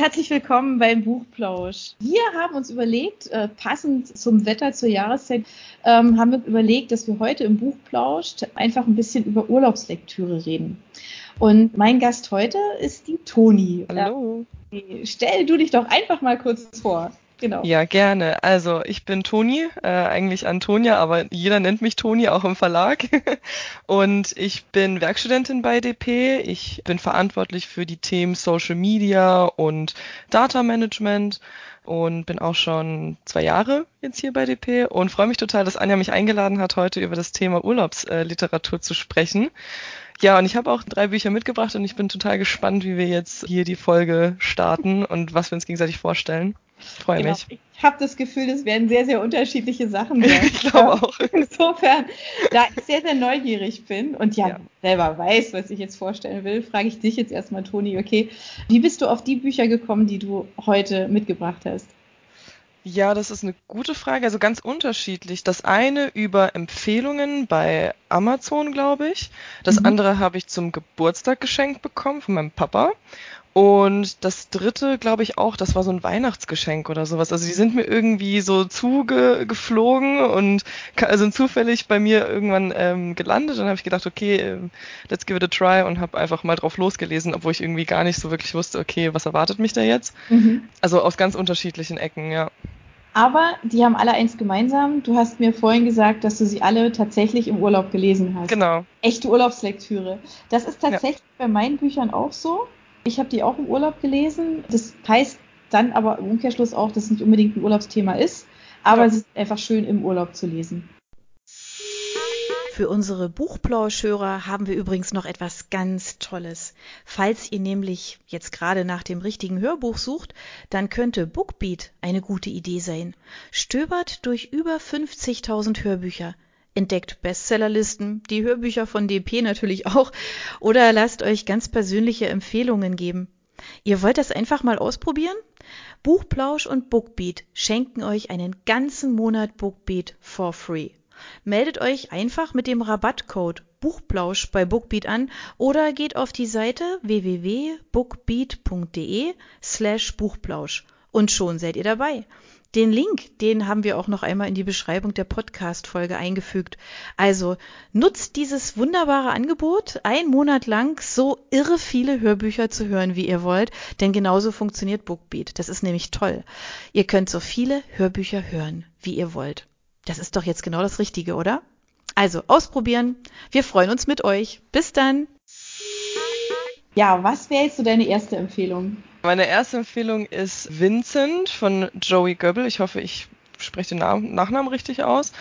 herzlich willkommen beim Buchplausch. Wir haben uns überlegt, äh, passend zum Wetter zur Jahreszeit, ähm, haben wir überlegt, dass wir heute im Buchplausch einfach ein bisschen über Urlaubslektüre reden. Und mein Gast heute ist die Toni. Hallo. Äh, stell du dich doch einfach mal kurz vor. Genau. Ja, gerne. Also ich bin Toni, äh, eigentlich Antonia, aber jeder nennt mich Toni, auch im Verlag. und ich bin Werkstudentin bei DP. Ich bin verantwortlich für die Themen Social Media und Data Management und bin auch schon zwei Jahre jetzt hier bei DP und freue mich total, dass Anja mich eingeladen hat, heute über das Thema Urlaubsliteratur zu sprechen. Ja, und ich habe auch drei Bücher mitgebracht und ich bin total gespannt, wie wir jetzt hier die Folge starten und was wir uns gegenseitig vorstellen. Freue genau. mich. Ich habe das Gefühl, es werden sehr, sehr unterschiedliche Sachen sein. ich glaube auch. Insofern, da ich sehr, sehr neugierig bin und ja, ja, selber weiß, was ich jetzt vorstellen will, frage ich dich jetzt erstmal, Toni, okay, wie bist du auf die Bücher gekommen, die du heute mitgebracht hast? Ja, das ist eine gute Frage. Also ganz unterschiedlich. Das eine über Empfehlungen bei Amazon, glaube ich. Das mhm. andere habe ich zum Geburtstag geschenkt bekommen von meinem Papa. Und das dritte, glaube ich auch, das war so ein Weihnachtsgeschenk oder sowas. Also die sind mir irgendwie so zugeflogen und sind zufällig bei mir irgendwann ähm, gelandet. Und dann habe ich gedacht, okay, ähm, let's give it a try und habe einfach mal drauf losgelesen, obwohl ich irgendwie gar nicht so wirklich wusste, okay, was erwartet mich da jetzt? Mhm. Also aus ganz unterschiedlichen Ecken, ja. Aber die haben alle eins gemeinsam. Du hast mir vorhin gesagt, dass du sie alle tatsächlich im Urlaub gelesen hast. Genau. Echte Urlaubslektüre. Das ist tatsächlich ja. bei meinen Büchern auch so. Ich habe die auch im Urlaub gelesen. Das heißt dann aber im Umkehrschluss auch, dass es nicht unbedingt ein Urlaubsthema ist, aber ja. es ist einfach schön im Urlaub zu lesen. Für unsere Buchplauschhörer haben wir übrigens noch etwas ganz Tolles. Falls ihr nämlich jetzt gerade nach dem richtigen Hörbuch sucht, dann könnte Bookbeat eine gute Idee sein. Stöbert durch über 50.000 Hörbücher entdeckt Bestsellerlisten, die Hörbücher von DP natürlich auch, oder lasst euch ganz persönliche Empfehlungen geben. Ihr wollt das einfach mal ausprobieren? Buchplausch und Bookbeat schenken euch einen ganzen Monat Bookbeat for free. Meldet euch einfach mit dem Rabattcode Buchplausch bei Bookbeat an oder geht auf die Seite www.bookbeat.de slash Buchplausch und schon seid ihr dabei. Den Link, den haben wir auch noch einmal in die Beschreibung der Podcast-Folge eingefügt. Also nutzt dieses wunderbare Angebot, einen Monat lang so irre viele Hörbücher zu hören, wie ihr wollt, denn genauso funktioniert Bookbeat. Das ist nämlich toll. Ihr könnt so viele Hörbücher hören, wie ihr wollt. Das ist doch jetzt genau das Richtige, oder? Also ausprobieren. Wir freuen uns mit euch. Bis dann. Ja, was wäre jetzt so deine erste Empfehlung? Meine erste Empfehlung ist Vincent von Joey Goebbels. Ich hoffe, ich spreche den Namen, Nachnamen richtig aus.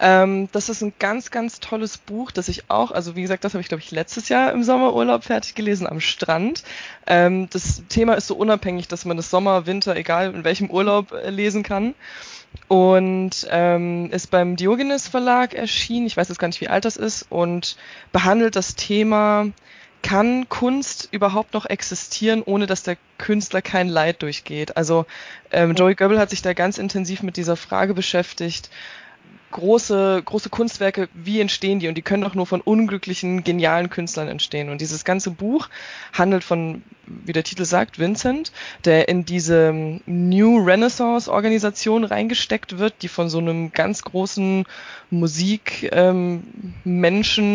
Ähm, das ist ein ganz, ganz tolles Buch, das ich auch, also wie gesagt, das habe ich, glaube ich, letztes Jahr im Sommerurlaub fertig gelesen am Strand. Ähm, das Thema ist so unabhängig, dass man das Sommer, Winter, egal in welchem Urlaub äh, lesen kann. Und ähm, ist beim Diogenes Verlag erschienen. Ich weiß jetzt gar nicht, wie alt das ist. Und behandelt das Thema kann Kunst überhaupt noch existieren, ohne dass der Künstler kein Leid durchgeht? Also ähm, Joey Goebbels hat sich da ganz intensiv mit dieser Frage beschäftigt, große, große Kunstwerke, wie entstehen die? Und die können doch nur von unglücklichen, genialen Künstlern entstehen. Und dieses ganze Buch handelt von, wie der Titel sagt, Vincent, der in diese New Renaissance Organisation reingesteckt wird, die von so einem ganz großen Musikmenschen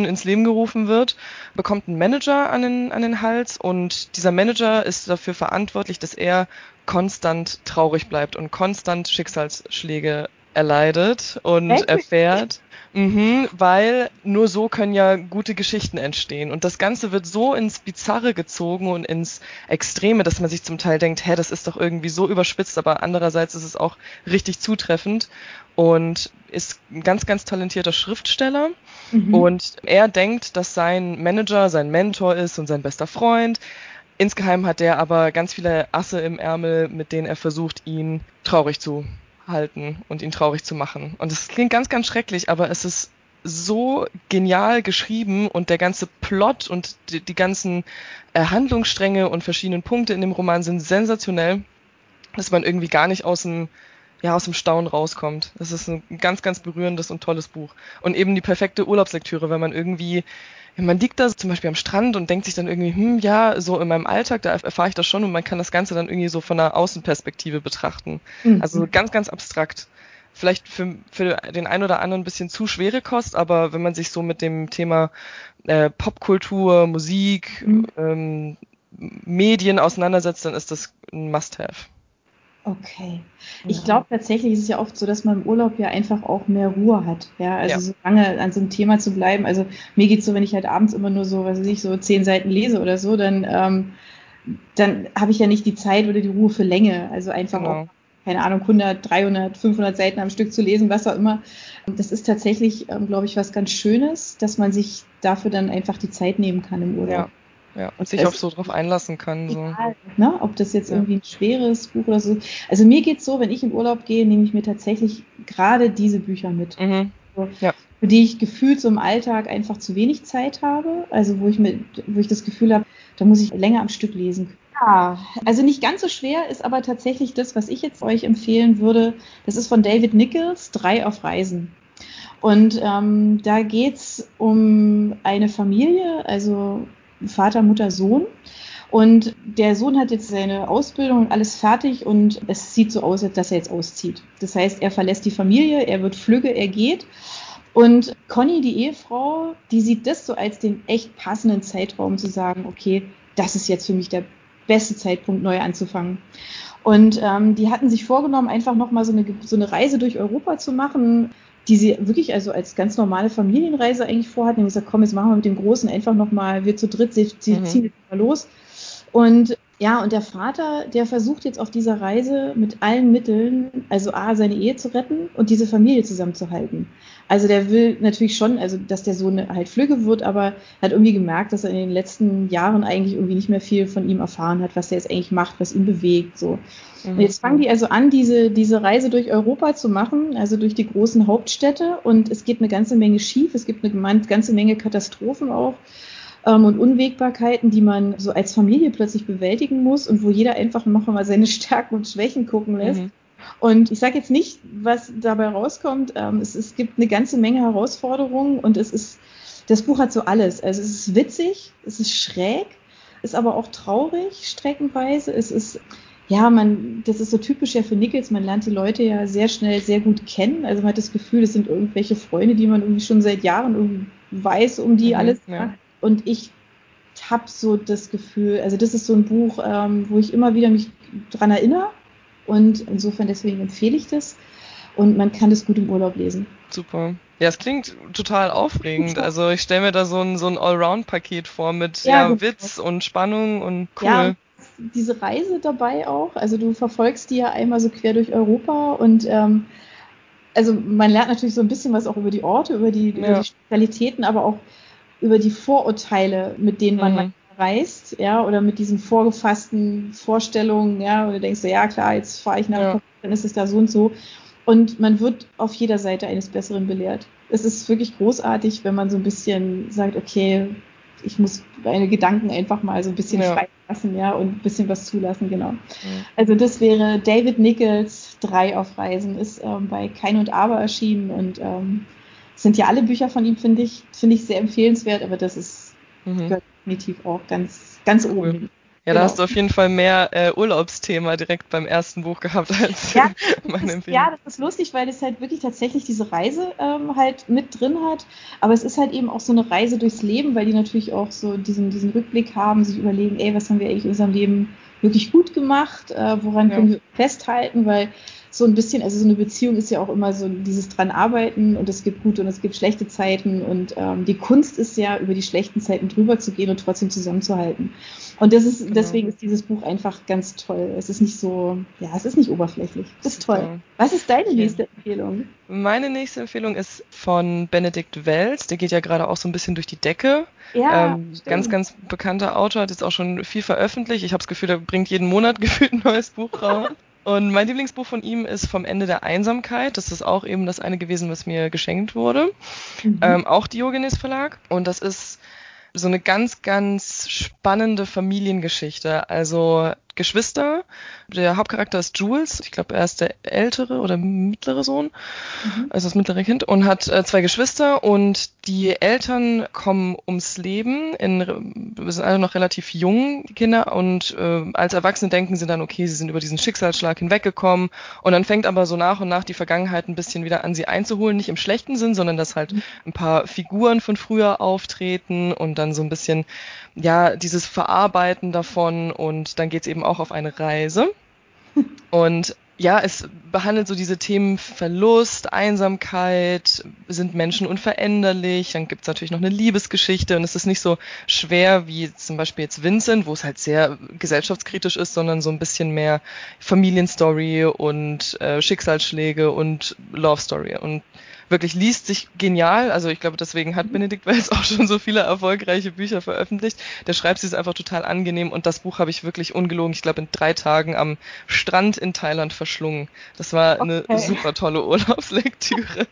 ähm, ins Leben gerufen wird, bekommt einen Manager an den, an den Hals und dieser Manager ist dafür verantwortlich, dass er konstant traurig bleibt und konstant Schicksalsschläge erleidet und Echt? erfährt. Mhm, weil nur so können ja gute Geschichten entstehen. Und das Ganze wird so ins Bizarre gezogen und ins Extreme, dass man sich zum Teil denkt, hä, das ist doch irgendwie so überspitzt, aber andererseits ist es auch richtig zutreffend und ist ein ganz, ganz talentierter Schriftsteller. Mhm. Und er denkt, dass sein Manager sein Mentor ist und sein bester Freund. Insgeheim hat er aber ganz viele Asse im Ärmel, mit denen er versucht, ihn traurig zu halten und ihn traurig zu machen. Und es klingt ganz, ganz schrecklich, aber es ist so genial geschrieben und der ganze Plot und die, die ganzen äh, Handlungsstränge und verschiedenen Punkte in dem Roman sind sensationell, dass man irgendwie gar nicht aus dem ja, aus dem Staunen rauskommt. Das ist ein ganz, ganz berührendes und tolles Buch. Und eben die perfekte Urlaubslektüre, wenn man irgendwie, man liegt da zum Beispiel am Strand und denkt sich dann irgendwie, hm, ja, so in meinem Alltag, da erfahre ich das schon und man kann das Ganze dann irgendwie so von einer Außenperspektive betrachten. Mhm. Also ganz, ganz abstrakt. Vielleicht für, für den einen oder anderen ein bisschen zu schwere Kost, aber wenn man sich so mit dem Thema äh, Popkultur, Musik, mhm. ähm, Medien auseinandersetzt, dann ist das ein Must-Have. Okay. Ich glaube tatsächlich ist es ja oft so, dass man im Urlaub ja einfach auch mehr Ruhe hat. Ja, also ja. so lange an so einem Thema zu bleiben. Also mir geht's so, wenn ich halt abends immer nur so, was weiß ich, so zehn Seiten lese oder so, dann, ähm, dann habe ich ja nicht die Zeit oder die Ruhe für Länge. Also einfach genau. auch, keine Ahnung, 100, 300, 500 Seiten am Stück zu lesen, was auch immer. Das ist tatsächlich, ähm, glaube ich, was ganz Schönes, dass man sich dafür dann einfach die Zeit nehmen kann im Urlaub. Ja. Ja, und sich auch so drauf einlassen kann. So. Egal, ne? Ob das jetzt ja. irgendwie ein schweres Buch oder so. Also mir geht's so, wenn ich in Urlaub gehe, nehme ich mir tatsächlich gerade diese Bücher mit. Mhm. So, ja. Für die ich gefühlt so im Alltag einfach zu wenig Zeit habe. Also wo ich mit, wo ich das Gefühl habe, da muss ich länger am Stück lesen. Ja, also nicht ganz so schwer ist aber tatsächlich das, was ich jetzt euch empfehlen würde. Das ist von David Nichols, Drei auf Reisen. Und ähm, da geht's um eine Familie, also Vater, Mutter, Sohn. Und der Sohn hat jetzt seine Ausbildung und alles fertig und es sieht so aus, dass er jetzt auszieht. Das heißt, er verlässt die Familie, er wird flügge, er geht. Und Conny, die Ehefrau, die sieht das so als den echt passenden Zeitraum zu sagen, okay, das ist jetzt für mich der beste Zeitpunkt, neu anzufangen. Und ähm, die hatten sich vorgenommen, einfach nochmal so eine, so eine Reise durch Europa zu machen, die sie wirklich also als ganz normale Familienreise eigentlich vorhatten. Haben gesagt, komm, jetzt machen wir mit dem Großen einfach nochmal, wir zu dritt, sie, sie mhm. ziehen jetzt mal los. Und ja, und der Vater, der versucht jetzt auf dieser Reise mit allen Mitteln, also A, seine Ehe zu retten und diese Familie zusammenzuhalten. Also der will natürlich schon, also dass der Sohn halt flügge wird, aber hat irgendwie gemerkt, dass er in den letzten Jahren eigentlich irgendwie nicht mehr viel von ihm erfahren hat, was er jetzt eigentlich macht, was ihn bewegt. So. Mhm. Und jetzt fangen die also an, diese, diese Reise durch Europa zu machen, also durch die großen Hauptstädte und es geht eine ganze Menge schief, es gibt eine ganze Menge Katastrophen auch ähm, und Unwägbarkeiten, die man so als Familie plötzlich bewältigen muss und wo jeder einfach noch mal seine Stärken und Schwächen gucken lässt. Mhm. Und ich sage jetzt nicht, was dabei rauskommt. Ähm, es, es gibt eine ganze Menge Herausforderungen und es ist, das Buch hat so alles. Also es ist witzig, es ist schräg, ist aber auch traurig streckenweise. Es ist, ja, man, das ist so typisch ja für Nichols, man lernt die Leute ja sehr schnell sehr gut kennen. Also man hat das Gefühl, es sind irgendwelche Freunde, die man irgendwie schon seit Jahren irgendwie weiß, um die mhm, alles. Ja. Und ich habe so das Gefühl, also das ist so ein Buch, ähm, wo ich immer wieder mich dran erinnere und insofern deswegen empfehle ich das. Und man kann das gut im Urlaub lesen. Super. Ja, es klingt total aufregend. Also ich stelle mir da so ein, so ein Allround-Paket vor mit ja, ja genau. Witz und Spannung und cool. Ja, diese Reise dabei auch. Also du verfolgst die ja einmal so quer durch Europa und ähm, also man lernt natürlich so ein bisschen was auch über die Orte, über die, ja. über die Spezialitäten, aber auch über die Vorurteile, mit denen man mhm reist, ja, oder mit diesen vorgefassten Vorstellungen, ja, und du denkst so, ja klar, jetzt fahre ich nach, ja. dann ist es da so und so. Und man wird auf jeder Seite eines Besseren belehrt. Es ist wirklich großartig, wenn man so ein bisschen sagt, okay, ich muss meine Gedanken einfach mal so ein bisschen ja. freilassen, ja, und ein bisschen was zulassen, genau. Ja. Also das wäre David Nichols, drei auf Reisen, ist ähm, bei Kein und Aber erschienen und ähm, sind ja alle Bücher von ihm, finde ich, finde ich sehr empfehlenswert, aber das ist mhm. definitiv auch ganz, ganz cool. oben. Ja, genau. da hast du auf jeden Fall mehr äh, Urlaubsthema direkt beim ersten Buch gehabt als ja, meine Empfehlung. Ja, das ist lustig, weil es halt wirklich tatsächlich diese Reise ähm, halt mit drin hat. Aber es ist halt eben auch so eine Reise durchs Leben, weil die natürlich auch so diesen, diesen Rückblick haben, sich überlegen, ey, was haben wir eigentlich in unserem Leben wirklich gut gemacht, äh, woran ja. können wir festhalten, weil so ein bisschen, also so eine Beziehung ist ja auch immer so dieses dran arbeiten und es gibt gute und es gibt schlechte Zeiten und ähm, die Kunst ist ja, über die schlechten Zeiten drüber zu gehen und trotzdem zusammenzuhalten. Und das ist, genau. deswegen ist dieses Buch einfach ganz toll. Es ist nicht so, ja, es ist nicht oberflächlich. Es ist toll. Was ist deine nächste Empfehlung? Meine nächste Empfehlung ist von Benedikt Wells. Der geht ja gerade auch so ein bisschen durch die Decke. Ja, ähm, ganz, ganz bekannter Autor, hat jetzt auch schon viel veröffentlicht. Ich habe das Gefühl, er bringt jeden Monat gefühlt ein neues Buch raus. Und mein Lieblingsbuch von ihm ist Vom Ende der Einsamkeit. Das ist auch eben das eine gewesen, was mir geschenkt wurde. Mhm. Ähm, auch Diogenes Verlag. Und das ist so eine ganz, ganz spannende Familiengeschichte. Also Geschwister. Der Hauptcharakter ist Jules. Ich glaube, er ist der ältere oder mittlere Sohn, mhm. also das mittlere Kind, und hat äh, zwei Geschwister. Und die Eltern kommen ums Leben. In, wir sind alle noch relativ jung, die Kinder. Und äh, als Erwachsene denken sie dann, okay, sie sind über diesen Schicksalsschlag hinweggekommen. Und dann fängt aber so nach und nach die Vergangenheit ein bisschen wieder an, sie einzuholen. Nicht im schlechten Sinn, sondern dass halt mhm. ein paar Figuren von früher auftreten und dann so ein bisschen, ja, dieses Verarbeiten davon. Und dann geht's eben eben auch auf eine Reise. Und ja, es behandelt so diese Themen Verlust, Einsamkeit, sind Menschen unveränderlich, dann gibt es natürlich noch eine Liebesgeschichte und es ist nicht so schwer wie zum Beispiel jetzt Vincent, wo es halt sehr gesellschaftskritisch ist, sondern so ein bisschen mehr Familienstory und äh, Schicksalsschläge und Love Story. Und wirklich liest sich genial. Also ich glaube, deswegen hat Benedikt Wells auch schon so viele erfolgreiche Bücher veröffentlicht. Der schreibt sie ist einfach total angenehm und das Buch habe ich wirklich ungelogen, ich glaube, in drei Tagen am Strand in Thailand verschlungen. Das war okay. eine super tolle Urlaubslektüre.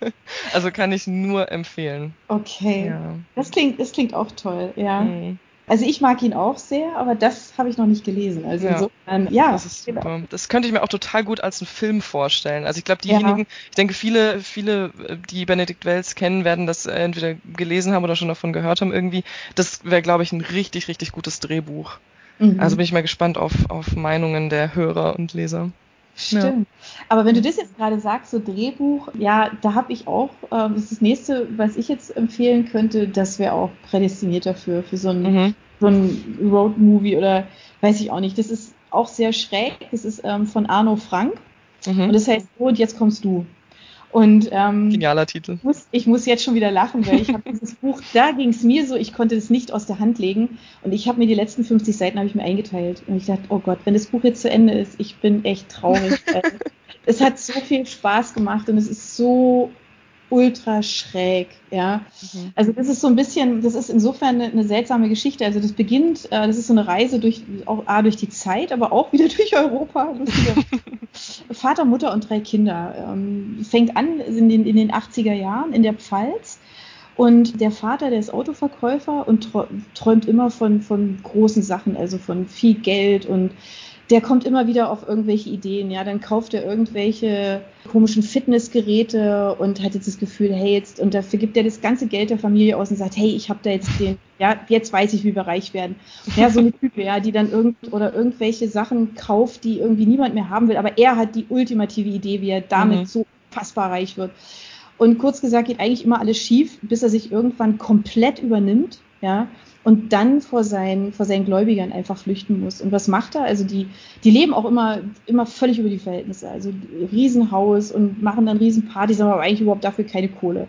Also kann ich nur empfehlen. Okay. Ja. Das klingt, das klingt auch toll, ja. Mhm. Also ich mag ihn auch sehr, aber das habe ich noch nicht gelesen. Also ja. insofern, ja. Das ist super. Genau. Das könnte ich mir auch total gut als einen Film vorstellen. Also ich glaube, diejenigen, ja. ich denke, viele, viele, die Benedikt Wells kennen, werden das entweder gelesen haben oder schon davon gehört haben irgendwie. Das wäre, glaube ich, ein richtig, richtig gutes Drehbuch. Mhm. Also bin ich mal gespannt auf, auf Meinungen der Hörer und Leser. Stimmt. Ja. Aber wenn du das jetzt gerade sagst, so Drehbuch, ja, da habe ich auch, äh, das ist das nächste, was ich jetzt empfehlen könnte, das wäre auch prädestiniert dafür, für so ein, mhm. so ein Road-Movie oder weiß ich auch nicht. Das ist auch sehr schräg. Das ist ähm, von Arno Frank. Mhm. Und das heißt, oh, und jetzt kommst du. Und ähm, genialer Titel. Ich muss, ich muss jetzt schon wieder lachen, weil ich habe dieses Buch, da ging es mir so, ich konnte es nicht aus der Hand legen und ich habe mir die letzten 50 Seiten habe ich mir eingeteilt und ich dachte, oh Gott, wenn das Buch jetzt zu Ende ist, ich bin echt traurig. es hat so viel Spaß gemacht und es ist so ultra schräg, ja. Mhm. Also das ist so ein bisschen, das ist insofern eine, eine seltsame Geschichte. Also das beginnt, äh, das ist so eine Reise durch, auch A, durch die Zeit, aber auch wieder durch Europa. Vater, Mutter und drei Kinder. Ähm, fängt an in den, in den 80er Jahren in der Pfalz. Und der Vater, der ist Autoverkäufer und träumt immer von, von großen Sachen, also von viel Geld und der kommt immer wieder auf irgendwelche Ideen. Ja, dann kauft er irgendwelche komischen Fitnessgeräte und hat jetzt das Gefühl, hey, jetzt, und dafür gibt er das ganze Geld der Familie aus und sagt, hey, ich habe da jetzt den, ja, jetzt weiß ich, wie wir reich werden. Ja, so eine Type, ja, die dann irgend oder irgendwelche Sachen kauft, die irgendwie niemand mehr haben will, aber er hat die ultimative Idee, wie er damit mhm. so fassbar reich wird. Und kurz gesagt geht eigentlich immer alles schief, bis er sich irgendwann komplett übernimmt, ja, und dann vor seinen, vor seinen Gläubigern einfach flüchten muss. Und was macht er? Also die, die leben auch immer, immer völlig über die Verhältnisse. Also Riesenhaus und machen dann Riesenpartys, haben aber eigentlich überhaupt dafür keine Kohle.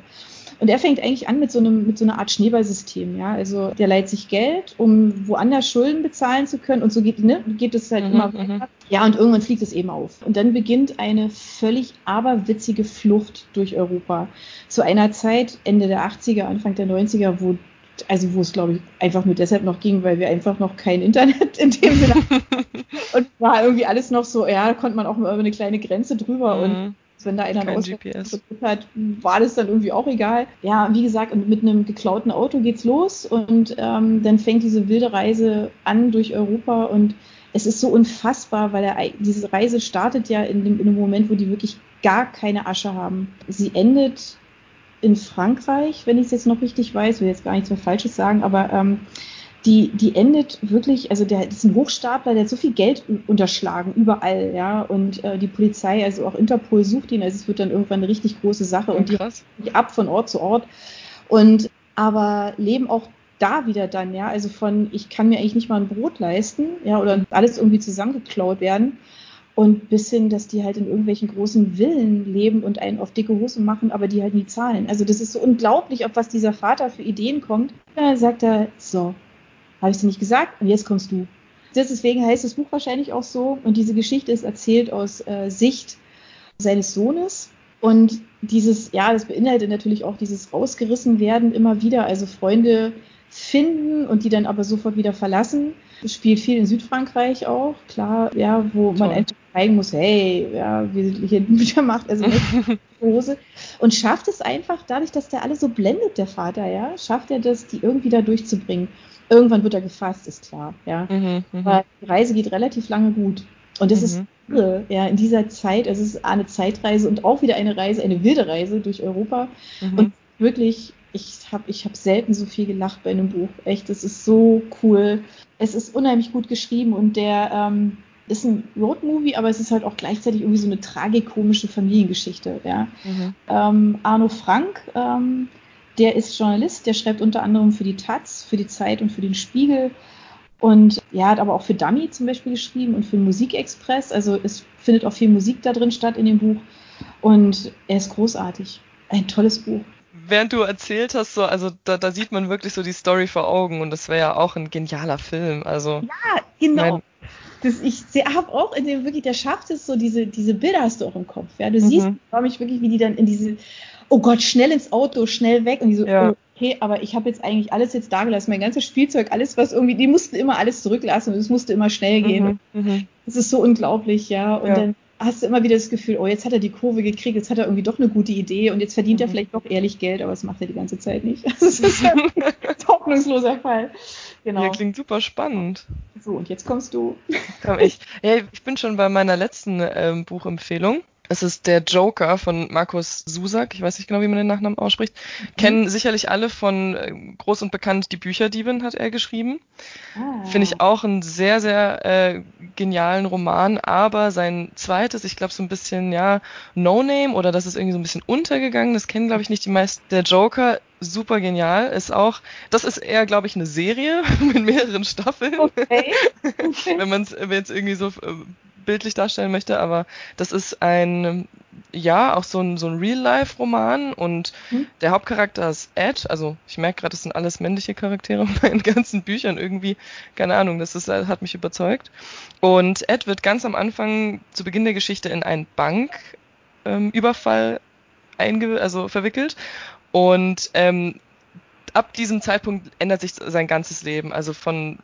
Und er fängt eigentlich an mit so einem, mit so einer Art Schneeballsystem, ja. Also der leiht sich Geld, um woanders Schulden bezahlen zu können. Und so geht, ne, geht es halt mhm, immer weiter. Mhm. Ja, und irgendwann fliegt es eben auf. Und dann beginnt eine völlig aberwitzige Flucht durch Europa. Zu einer Zeit, Ende der 80er, Anfang der 90er, wo also wo es glaube ich einfach nur deshalb noch ging, weil wir einfach noch kein Internet in dem Sinne und war irgendwie alles noch so, ja, da konnte man auch mal über eine kleine Grenze drüber mhm. und wenn da einer ein GPS hat, war das dann irgendwie auch egal. Ja, wie gesagt, mit einem geklauten Auto geht's los und ähm, dann fängt diese wilde Reise an durch Europa und es ist so unfassbar, weil er, diese Reise startet ja in dem, in dem Moment, wo die wirklich gar keine Asche haben. Sie endet in Frankreich, wenn ich es jetzt noch richtig weiß, will jetzt gar nichts mehr Falsches sagen, aber ähm, die, die endet wirklich, also der das ist ein Hochstapler, der hat so viel Geld unterschlagen, überall, ja, und äh, die Polizei, also auch Interpol sucht ihn, also es wird dann irgendwann eine richtig große Sache oh, und die ab von Ort zu Ort und aber leben auch da wieder dann, ja, also von ich kann mir eigentlich nicht mal ein Brot leisten, ja, oder alles irgendwie zusammengeklaut werden und bis hin, dass die halt in irgendwelchen großen Villen leben und einen auf dicke Hose machen, aber die halt nie zahlen. Also das ist so unglaublich, auf was dieser Vater für Ideen kommt. Da sagt er, so, habe ich dir nicht gesagt und jetzt kommst du. Deswegen heißt das Buch wahrscheinlich auch so und diese Geschichte ist erzählt aus äh, Sicht seines Sohnes und dieses, ja, das beinhaltet natürlich auch dieses rausgerissen werden immer wieder, also Freunde finden und die dann aber sofort wieder verlassen. Es spielt viel in Südfrankreich auch, klar, ja, wo Toll. man einfach zeigen muss, hey, ja, wie hier Bücher macht, also Hose. Und schafft es einfach, dadurch, dass der alle so blendet, der Vater, ja, schafft er das, die irgendwie da durchzubringen. Irgendwann wird er gefasst, ist klar, ja. Mhm, mhm. Aber die Reise geht relativ lange gut. Und das mhm. ist irre, ja, in dieser Zeit, es ist eine Zeitreise und auch wieder eine Reise, eine wilde Reise durch Europa. Mhm. Und wirklich, ich habe ich hab selten so viel gelacht bei einem Buch. Echt, es ist so cool. Es ist unheimlich gut geschrieben und der ähm, ist ein Roadmovie, aber es ist halt auch gleichzeitig irgendwie so eine tragikomische Familiengeschichte. Ja. Mhm. Ähm, Arno Frank, ähm, der ist Journalist, der schreibt unter anderem für die Taz, für die Zeit und für den Spiegel. Und ja, hat aber auch für Dummy zum Beispiel geschrieben und für Musikexpress. Also es findet auch viel Musik da drin statt in dem Buch. Und er ist großartig. Ein tolles Buch. Während du erzählt hast, so, also da, da sieht man wirklich so die Story vor Augen und das wäre ja auch ein genialer Film. Also, ja, genau. Mein, das, ich habe auch in dem wirklich, der schafft es so, diese, diese Bilder hast du auch im Kopf. Ja? Du mhm. siehst, glaube ich, wirklich, wie die dann in diese, oh Gott, schnell ins Auto, schnell weg und die so, ja. oh, okay, aber ich habe jetzt eigentlich alles jetzt da gelassen, mein ganzes Spielzeug, alles, was irgendwie, die mussten immer alles zurücklassen und es musste immer schnell gehen. Mhm, mhm. das ist so unglaublich, ja. Und ja. dann hast du immer wieder das Gefühl, oh, jetzt hat er die Kurve gekriegt, jetzt hat er irgendwie doch eine gute Idee und jetzt verdient mhm. er vielleicht doch ehrlich Geld, aber das macht er die ganze Zeit nicht. Also das ist ein hoffnungsloser Fall. Genau. Ja, klingt super spannend. So, und jetzt kommst du. Komm ich. Ja, ich bin schon bei meiner letzten ähm, Buchempfehlung. Es ist der Joker von Markus Susak. Ich weiß nicht genau, wie man den Nachnamen ausspricht. Mhm. Kennen sicherlich alle von äh, groß und bekannt die Bücherdiebin hat er geschrieben. Ah. Finde ich auch einen sehr, sehr äh, genialen Roman. Aber sein zweites, ich glaube so ein bisschen, ja, No Name oder das ist irgendwie so ein bisschen untergegangen. Das kennen, glaube ich, nicht die meisten. Der Joker super genial. Ist auch, das ist eher, glaube ich, eine Serie mit mehreren Staffeln. Okay. okay. Wenn man es jetzt irgendwie so äh, bildlich darstellen möchte, aber das ist ein, ja, auch so ein, so ein Real-Life-Roman und mhm. der Hauptcharakter ist Ed, also ich merke gerade, das sind alles männliche Charaktere bei den ganzen Büchern irgendwie, keine Ahnung, das ist, hat mich überzeugt. Und Ed wird ganz am Anfang, zu Beginn der Geschichte, in einen Banküberfall ähm, also verwickelt und ähm, ab diesem Zeitpunkt ändert sich sein ganzes Leben, also von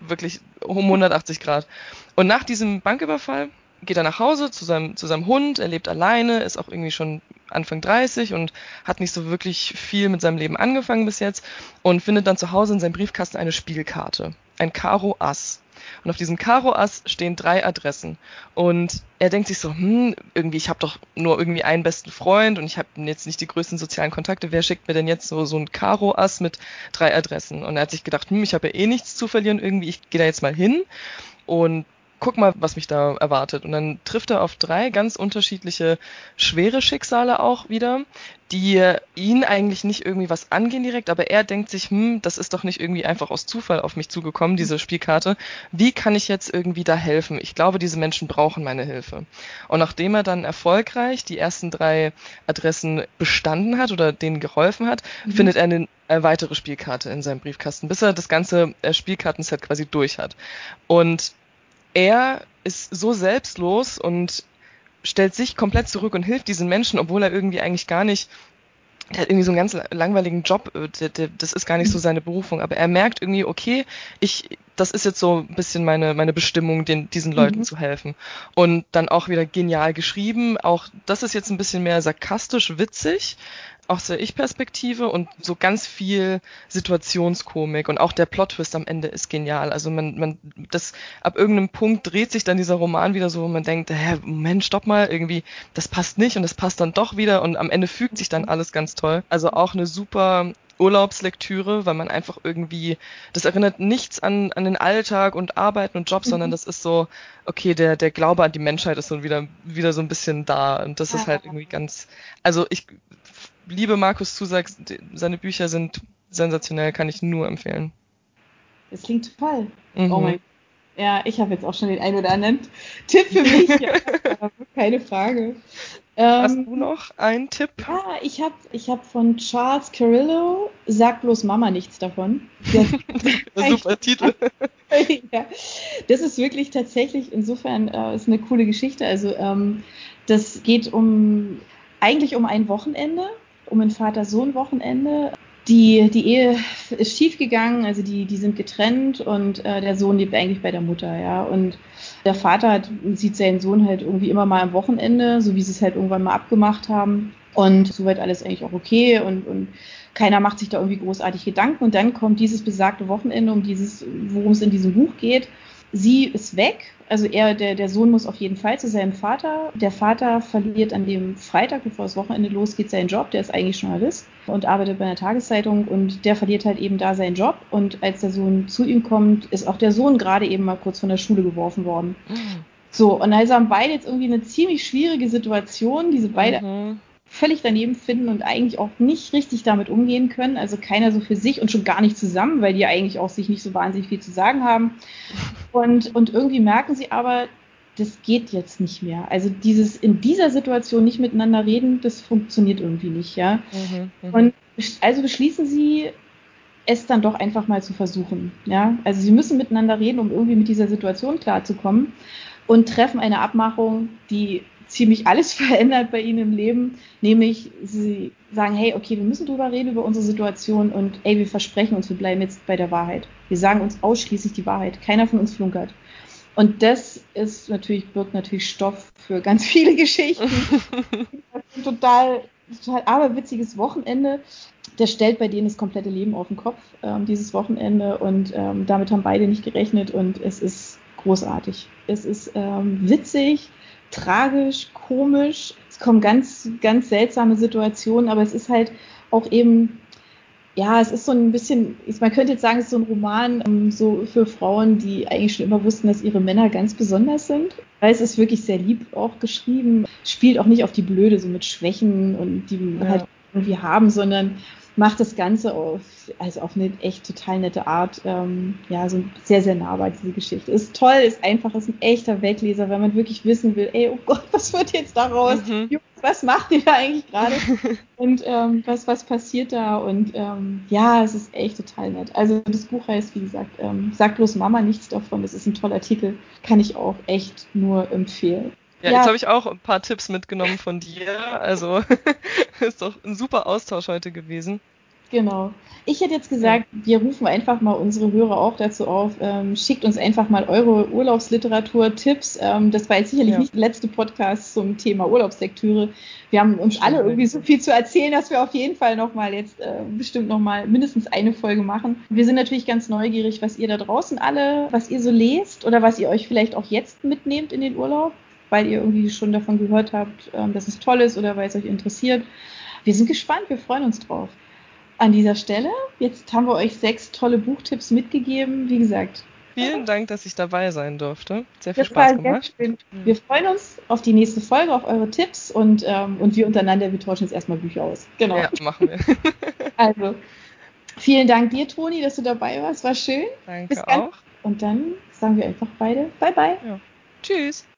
wirklich um 180 Grad. Und nach diesem Banküberfall geht er nach Hause zu seinem, zu seinem Hund, er lebt alleine, ist auch irgendwie schon Anfang 30 und hat nicht so wirklich viel mit seinem Leben angefangen bis jetzt und findet dann zu Hause in seinem Briefkasten eine Spielkarte. Ein Karo Ass. Und auf diesem Karo-Ass stehen drei Adressen. Und er denkt sich so, hm, irgendwie, ich habe doch nur irgendwie einen besten Freund und ich habe jetzt nicht die größten sozialen Kontakte. Wer schickt mir denn jetzt so, so ein Karo-Ass mit drei Adressen? Und er hat sich gedacht, hm, ich habe ja eh nichts zu verlieren irgendwie, ich gehe da jetzt mal hin und guck mal, was mich da erwartet. Und dann trifft er auf drei ganz unterschiedliche schwere Schicksale auch wieder, die ihn eigentlich nicht irgendwie was angehen direkt, aber er denkt sich, hm, das ist doch nicht irgendwie einfach aus Zufall auf mich zugekommen, diese Spielkarte. Wie kann ich jetzt irgendwie da helfen? Ich glaube, diese Menschen brauchen meine Hilfe. Und nachdem er dann erfolgreich die ersten drei Adressen bestanden hat oder denen geholfen hat, mhm. findet er eine weitere Spielkarte in seinem Briefkasten, bis er das ganze äh, Spielkartenset quasi durch hat. Und er ist so selbstlos und stellt sich komplett zurück und hilft diesen Menschen, obwohl er irgendwie eigentlich gar nicht der hat irgendwie so einen ganz langweiligen Job, äh, das ist gar nicht so seine Berufung, aber er merkt irgendwie, okay, ich, das ist jetzt so ein bisschen meine, meine Bestimmung, den, diesen Leuten mhm. zu helfen. Und dann auch wieder genial geschrieben, auch das ist jetzt ein bisschen mehr sarkastisch witzig, aus der Ich-Perspektive und so ganz viel Situationskomik und auch der Plot-Twist am Ende ist genial. Also man, man, das, ab irgendeinem Punkt dreht sich dann dieser Roman wieder so, wo man denkt, hä, Moment, stopp mal, irgendwie, das passt nicht und das passt dann doch wieder und am Ende fügt sich dann alles ganz toll. Also auch eine super Urlaubslektüre, weil man einfach irgendwie, das erinnert nichts an, an den Alltag und Arbeiten und Job, mhm. sondern das ist so, okay, der, der Glaube an die Menschheit ist so wieder, wieder so ein bisschen da und das ist halt irgendwie ganz, also ich liebe Markus Zusack, seine Bücher sind sensationell, kann ich nur empfehlen. Das klingt toll. Mhm. Oh mein ja, ich habe jetzt auch schon den einen oder anderen Tipp für mich. ja, keine Frage. Hast ähm, du noch einen Tipp? Ja, ich habe ich hab von Charles Carillo Sag bloß Mama nichts davon. Super Titel. ja, das ist wirklich tatsächlich, insofern äh, ist eine coole Geschichte. Also ähm, das geht um eigentlich um ein Wochenende um ein Vater-Sohn-Wochenende. die, die Ehe ist schiefgegangen, also die, die sind getrennt und äh, der Sohn lebt eigentlich bei der Mutter, ja. Und der Vater hat, sieht seinen Sohn halt irgendwie immer mal am Wochenende, so wie sie es halt irgendwann mal abgemacht haben. Und soweit alles eigentlich auch okay und, und keiner macht sich da irgendwie großartig Gedanken. Und dann kommt dieses besagte Wochenende, um dieses, worum es in diesem Buch geht. Sie ist weg, also er, der, der Sohn muss auf jeden Fall zu seinem Vater. Der Vater verliert an dem Freitag, bevor das Wochenende losgeht, seinen Job. Der ist eigentlich Journalist und arbeitet bei einer Tageszeitung und der verliert halt eben da seinen Job. Und als der Sohn zu ihm kommt, ist auch der Sohn gerade eben mal kurz von der Schule geworfen worden. Mhm. So, und also haben beide jetzt irgendwie eine ziemlich schwierige Situation. Diese beide mhm völlig daneben finden und eigentlich auch nicht richtig damit umgehen können. Also keiner so für sich und schon gar nicht zusammen, weil die eigentlich auch sich nicht so wahnsinnig viel zu sagen haben. Und, und irgendwie merken sie aber, das geht jetzt nicht mehr. Also dieses in dieser Situation nicht miteinander reden, das funktioniert irgendwie nicht, ja. Mhm, mh. Und also beschließen sie, es dann doch einfach mal zu versuchen, ja. Also sie müssen miteinander reden, um irgendwie mit dieser Situation klarzukommen und treffen eine Abmachung, die ziemlich alles verändert bei ihnen im Leben, nämlich sie sagen, hey, okay, wir müssen drüber reden über unsere Situation und ey, wir versprechen uns, wir bleiben jetzt bei der Wahrheit. Wir sagen uns ausschließlich die Wahrheit. Keiner von uns flunkert. Und das ist natürlich, birgt natürlich Stoff für ganz viele Geschichten. total, total aberwitziges Wochenende. Der stellt bei denen das komplette Leben auf den Kopf, ähm, dieses Wochenende. Und ähm, damit haben beide nicht gerechnet und es ist großartig. Es ist ähm, witzig, tragisch, komisch. Es kommen ganz, ganz seltsame Situationen, aber es ist halt auch eben, ja, es ist so ein bisschen, man könnte jetzt sagen, es ist so ein Roman ähm, so für Frauen, die eigentlich schon immer wussten, dass ihre Männer ganz besonders sind. Weil es ist wirklich sehr lieb auch geschrieben, spielt auch nicht auf die Blöde, so mit Schwächen und die ja. halt irgendwie haben, sondern macht das Ganze auf, also auf eine echt total nette Art, ähm, ja, so sehr, sehr nahbar, diese Geschichte. Ist toll, ist einfach, ist ein echter Wegleser, wenn man wirklich wissen will, ey, oh Gott, was wird jetzt daraus? Mhm. Jungs, was macht ihr da eigentlich gerade? und ähm, was, was passiert da? Und ähm, ja, es ist echt total nett. Also das Buch heißt, wie gesagt, ähm, Sag bloß Mama nichts davon. Das ist ein toller Titel. Kann ich auch echt nur empfehlen. Ja, ja, jetzt habe ich auch ein paar Tipps mitgenommen von dir. Also ist doch ein super Austausch heute gewesen. Genau. Ich hätte jetzt gesagt, wir rufen einfach mal unsere Hörer auch dazu auf. Ähm, schickt uns einfach mal eure Urlaubsliteratur-Tipps. Ähm, das war jetzt sicherlich ja. nicht der letzte Podcast zum Thema Urlaubslektüre. Wir haben uns alle irgendwie so viel zu erzählen, dass wir auf jeden Fall nochmal jetzt äh, bestimmt nochmal mindestens eine Folge machen. Wir sind natürlich ganz neugierig, was ihr da draußen alle, was ihr so lest oder was ihr euch vielleicht auch jetzt mitnehmt in den Urlaub weil ihr irgendwie schon davon gehört habt, ähm, dass es toll ist oder weil es euch interessiert. Wir sind gespannt, wir freuen uns drauf. An dieser Stelle, jetzt haben wir euch sechs tolle Buchtipps mitgegeben. Wie gesagt, Vielen Dank, dass ich dabei sein durfte. Sehr viel das Spaß gemacht. Mhm. Wir freuen uns auf die nächste Folge, auf eure Tipps und, ähm, und wir untereinander, wir tauschen jetzt erstmal Bücher aus. Genau. Ja, machen wir. also, vielen Dank dir, Toni, dass du dabei warst. War schön. Danke auch. Und dann sagen wir einfach beide Bye-bye. Ja. Tschüss.